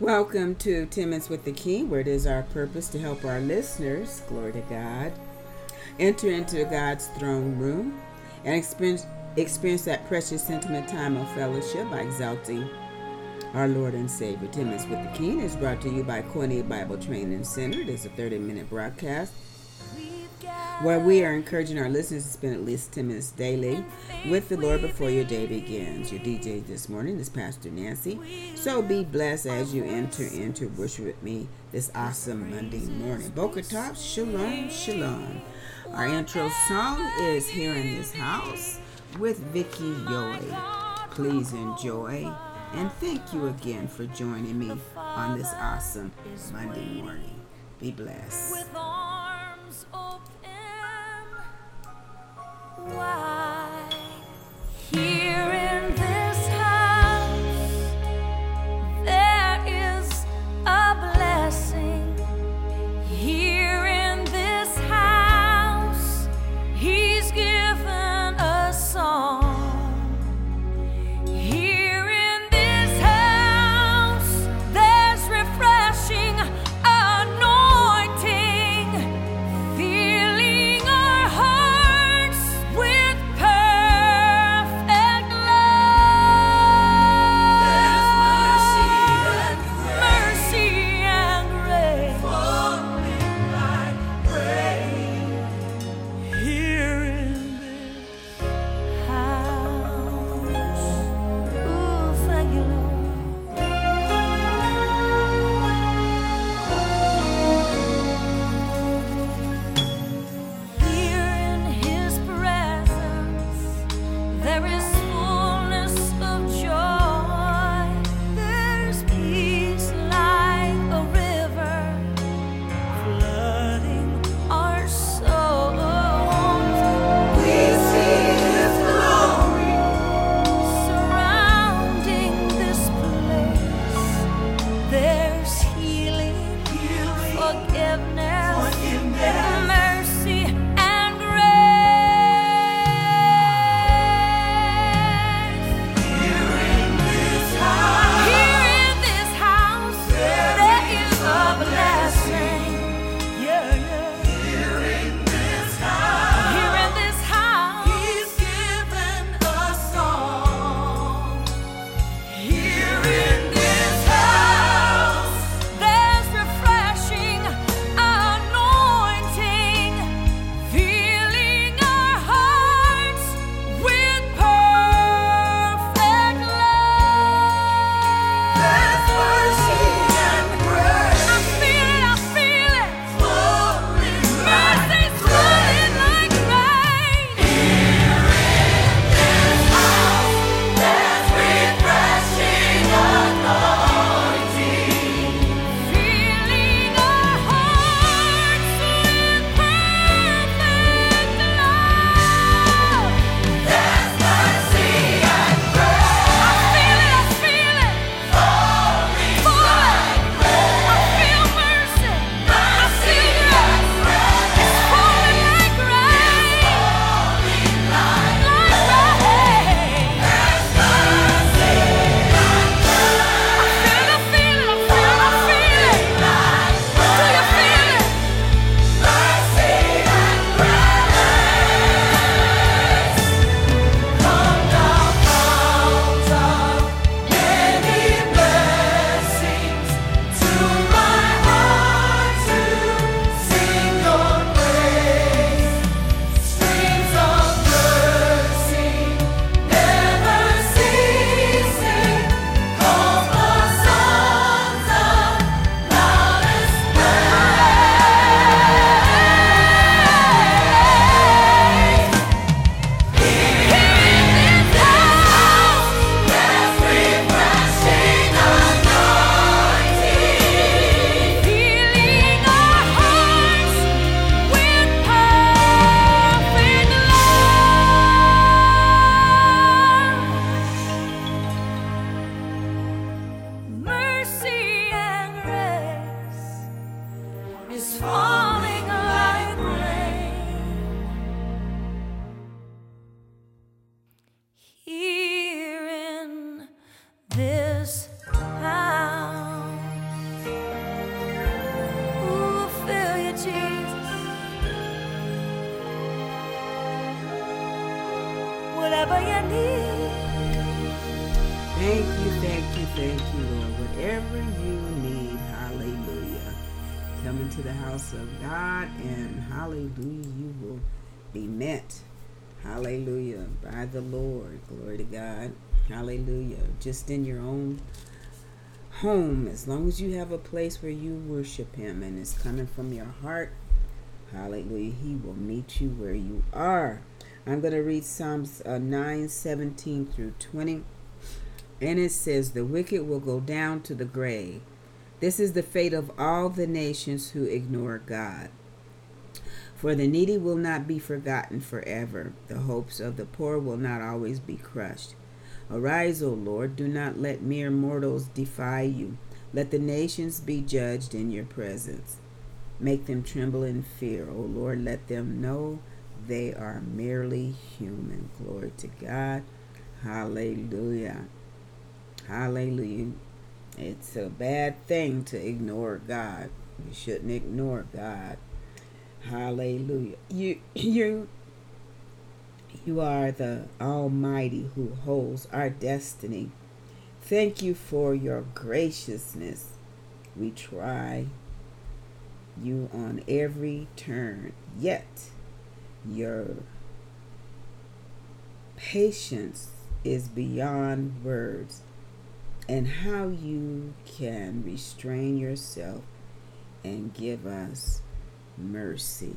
Welcome to 10 Minutes with the King, where it is our purpose to help our listeners, glory to God, enter into God's throne room and experience, experience that precious, intimate time of fellowship by exalting our Lord and Savior. 10 Minutes with the King is brought to you by Koine Bible Training Center. It is a 30 minute broadcast where we are encouraging our listeners to spend at least 10 minutes daily with the Lord before your day begins. Your DJ this morning is Pastor Nancy. So be blessed as you enter into worship with me this awesome Monday morning. Boker tov, Shalom, Shalom. Our intro song is Here in This House with Vicki Yohe. Please enjoy. And thank you again for joining me on this awesome Monday morning. Be blessed. Hallelujah. By the Lord. Glory to God. Hallelujah. Just in your own home, as long as you have a place where you worship Him and it's coming from your heart, hallelujah, He will meet you where you are. I'm going to read Psalms uh, 9 17 through 20. And it says, The wicked will go down to the grave. This is the fate of all the nations who ignore God. For the needy will not be forgotten forever. The hopes of the poor will not always be crushed. Arise, O Lord, do not let mere mortals defy you. Let the nations be judged in your presence. Make them tremble in fear, O Lord. Let them know they are merely human. Glory to God. Hallelujah. Hallelujah. It's a bad thing to ignore God. You shouldn't ignore God. Hallelujah. You you you are the Almighty who holds our destiny. Thank you for your graciousness. We try you on every turn, yet your patience is beyond words, and how you can restrain yourself and give us mercy.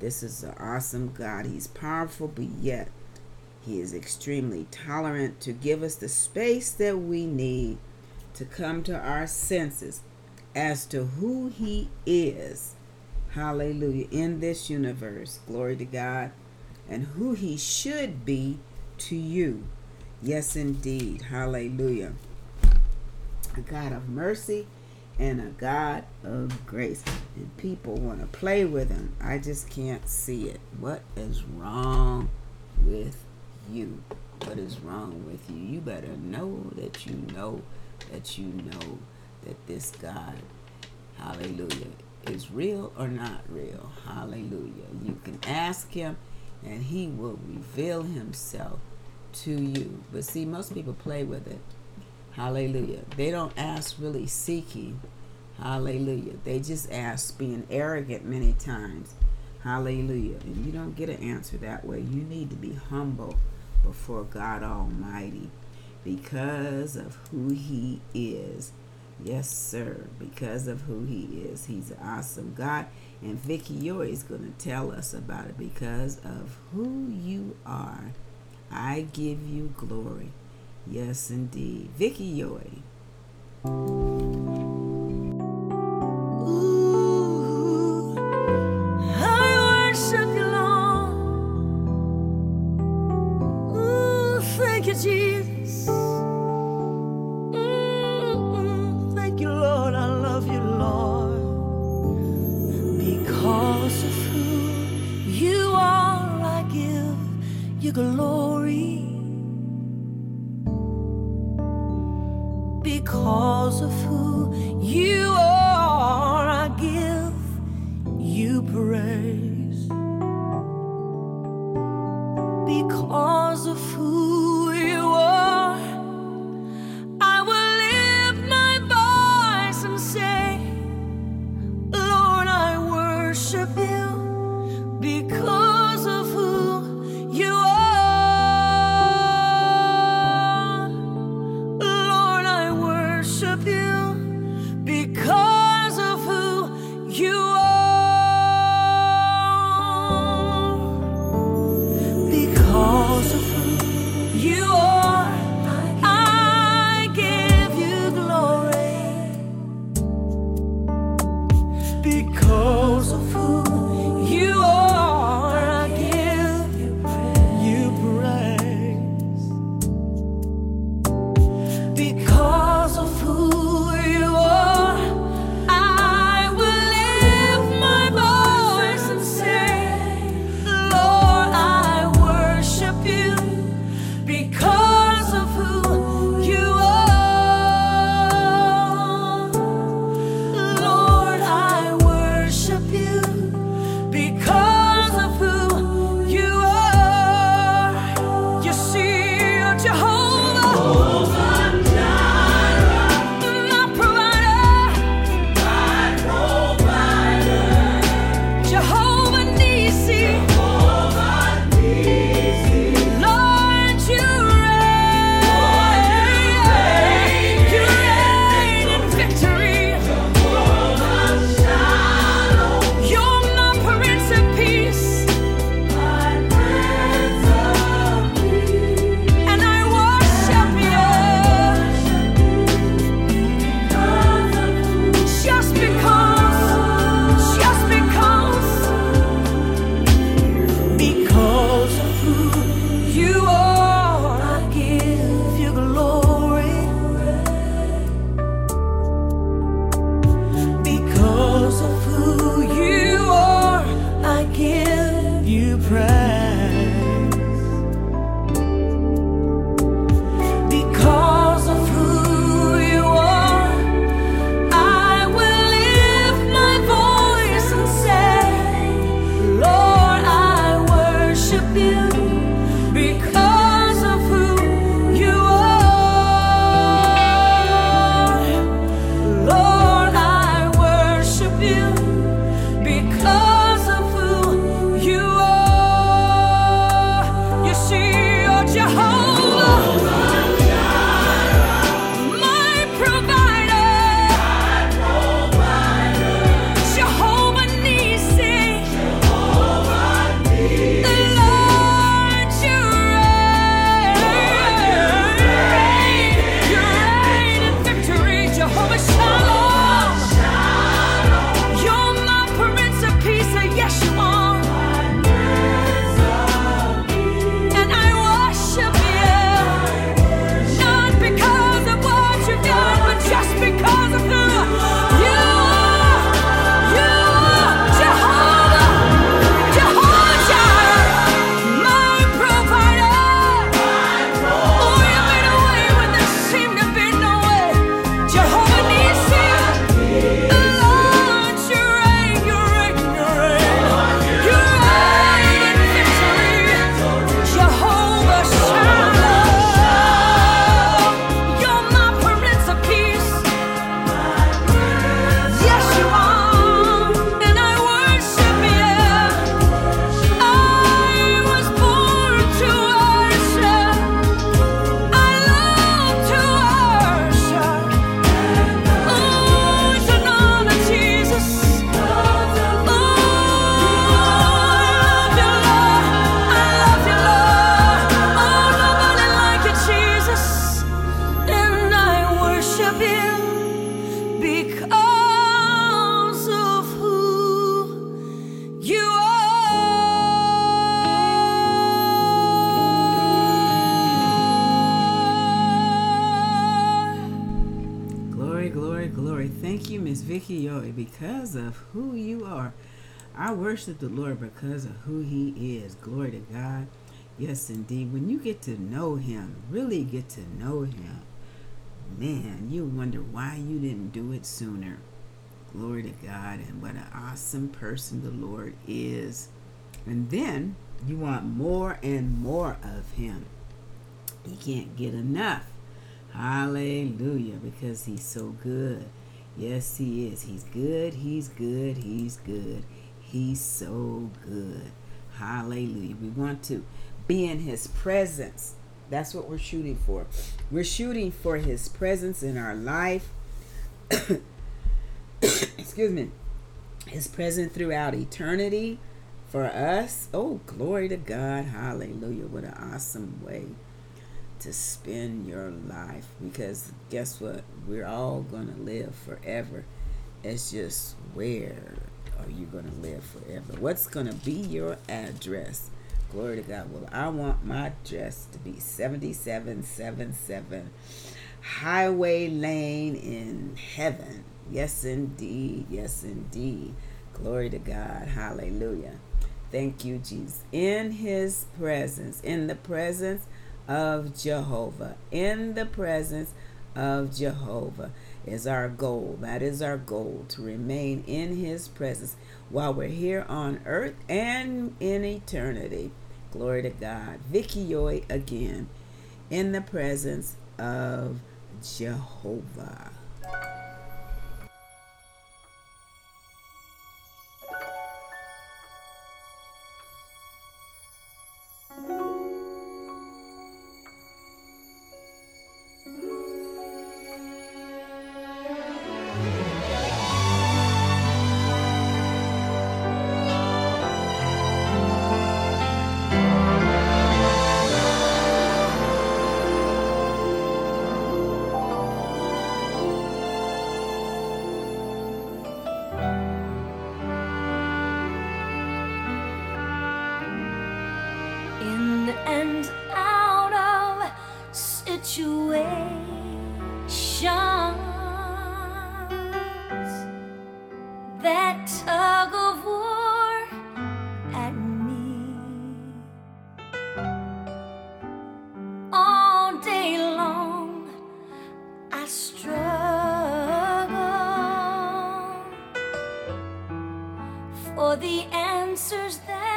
This is an awesome God. He's powerful, but yet He is extremely tolerant to give us the space that we need to come to our senses as to who He is. Hallelujah. In this universe. Glory to God. And who He should be to you. Yes, indeed. Hallelujah. A God of mercy and a God of grace. And people want to play with him. I just can't see it. What is wrong with you? What is wrong with you? You better know that you know that you know that this God, hallelujah, is real or not real. Hallelujah. You can ask him and he will reveal himself to you. But see, most people play with it. Hallelujah. They don't ask really seeking. Hallelujah. They just ask being arrogant many times. Hallelujah. And you don't get an answer that way. You need to be humble before God Almighty because of who He is. Yes, sir. Because of who He is. He's an awesome God. And Vicki Yohe is going to tell us about it because of who you are. I give you glory. Yes, indeed. Vicki Yohe. Who you are, I worship the Lord because of who He is. Glory to God. Yes, indeed. When you get to know Him, really get to know Him, man, you wonder why you didn't do it sooner. Glory to God. And what an awesome person the Lord is. And then you want more and more of Him. You can't get enough. Hallelujah. Because He's so good. Yes, He is. He's good. He's good. He's good. He's so good. Hallelujah. We want to be in His presence. That's what we're shooting for. We're shooting for His presence in our life. Excuse me. His presence throughout eternity for us. Oh, glory to God. Hallelujah. What an awesome way to spend your life. Because guess what? We're all going to live forever. It's just where are you going to live forever? What's going to be your address? Glory to God. Well, I want my address to be 7777 Highway Lane in heaven. Yes, indeed. Yes, indeed. Glory to God. Hallelujah. Thank you, Jesus. In his presence, in the presence of Jehovah, in the presence of Jehovah is our goal. That is our goal to remain in his presence while we're here on earth and in eternity. Glory to God. Vicki Yohe again in the presence of Jehovah. No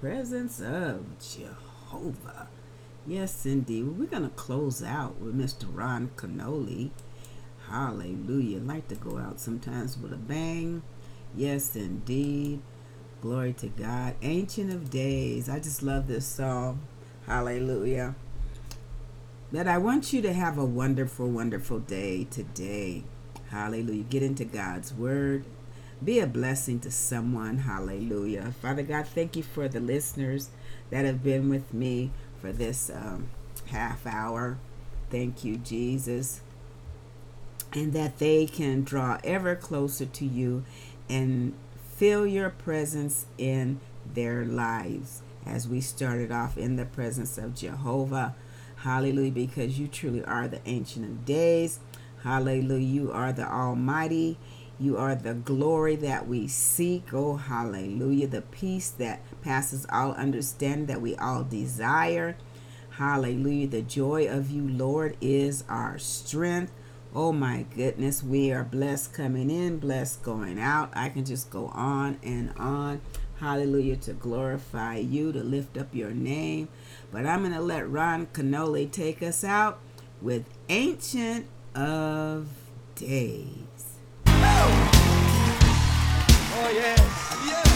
presence of Jehovah. Yes, indeed. We're going to close out with Mr. Ron Kenoly. Hallelujah. like to go out sometimes with a bang. Yes, indeed. Glory to God. Ancient of Days. I just love this song. Hallelujah. That I want you to have a wonderful, wonderful day today. Hallelujah. Get into God's Word. Be a blessing to someone. Hallelujah. Father God, thank you for the listeners that have been with me for this um, half hour. Thank you, Jesus. And that they can draw ever closer to you and feel your presence in their lives as we started off in the presence of Jehovah. Hallelujah, because you truly are the Ancient of Days. Hallelujah, you are the Almighty. You are the glory that we seek. Oh, hallelujah. The peace that passes all understanding that we all desire. Hallelujah. The joy of you, Lord, is our strength. Oh my goodness, we are blessed coming in, blessed going out. I can just go on and on. Hallelujah to glorify you, to lift up your name. But I'm going to let Ron Kenoly take us out with Ancient of Days. Oh, yes.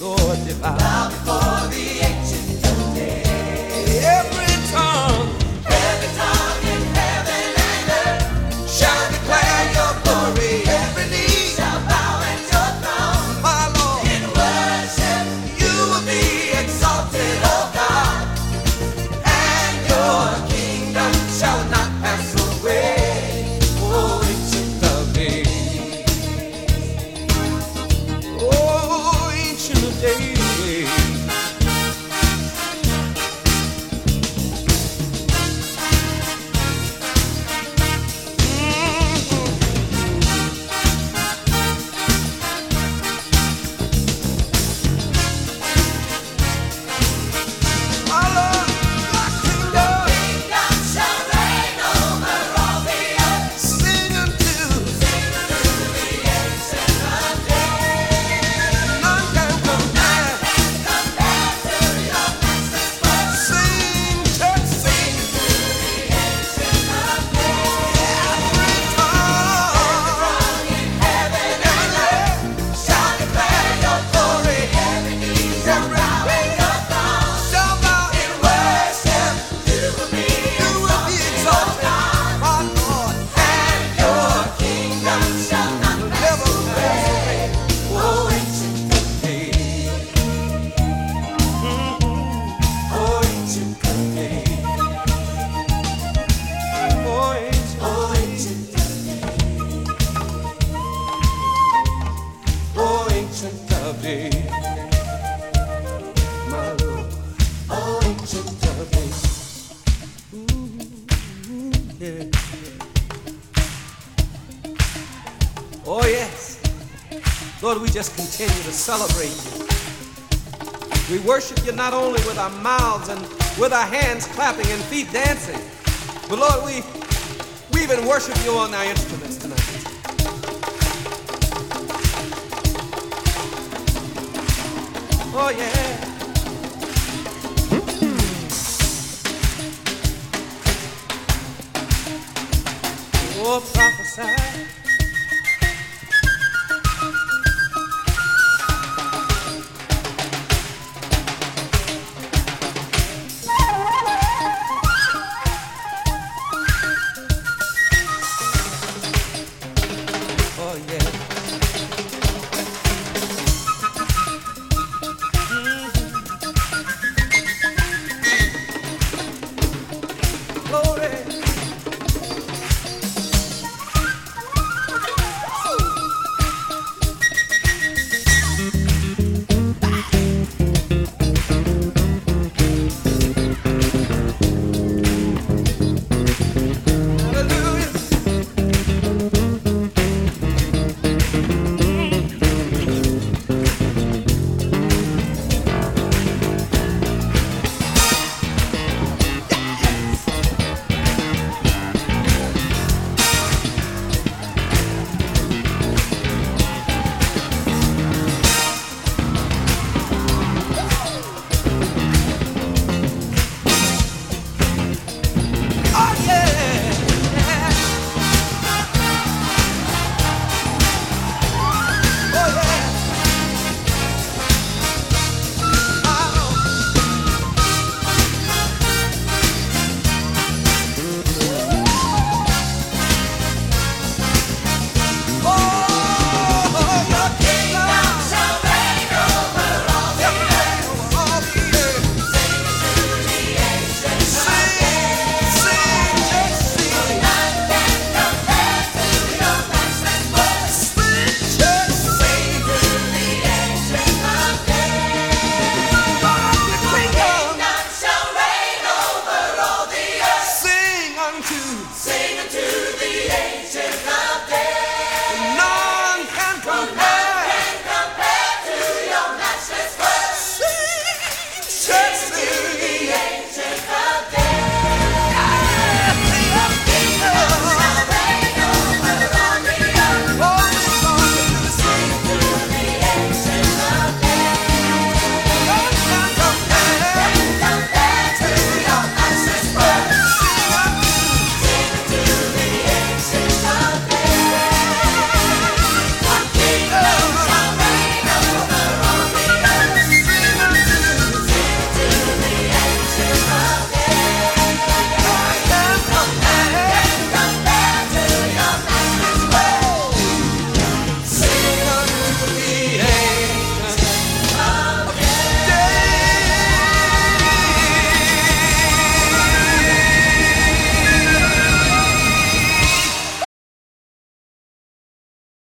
Lord, if I Lord, we just continue to celebrate you. We worship you not only with our mouths and with our hands clapping and feet dancing, but Lord, we, we even worship you on our instruments tonight. Oh, yeah. Hmm. Oh, prophesy.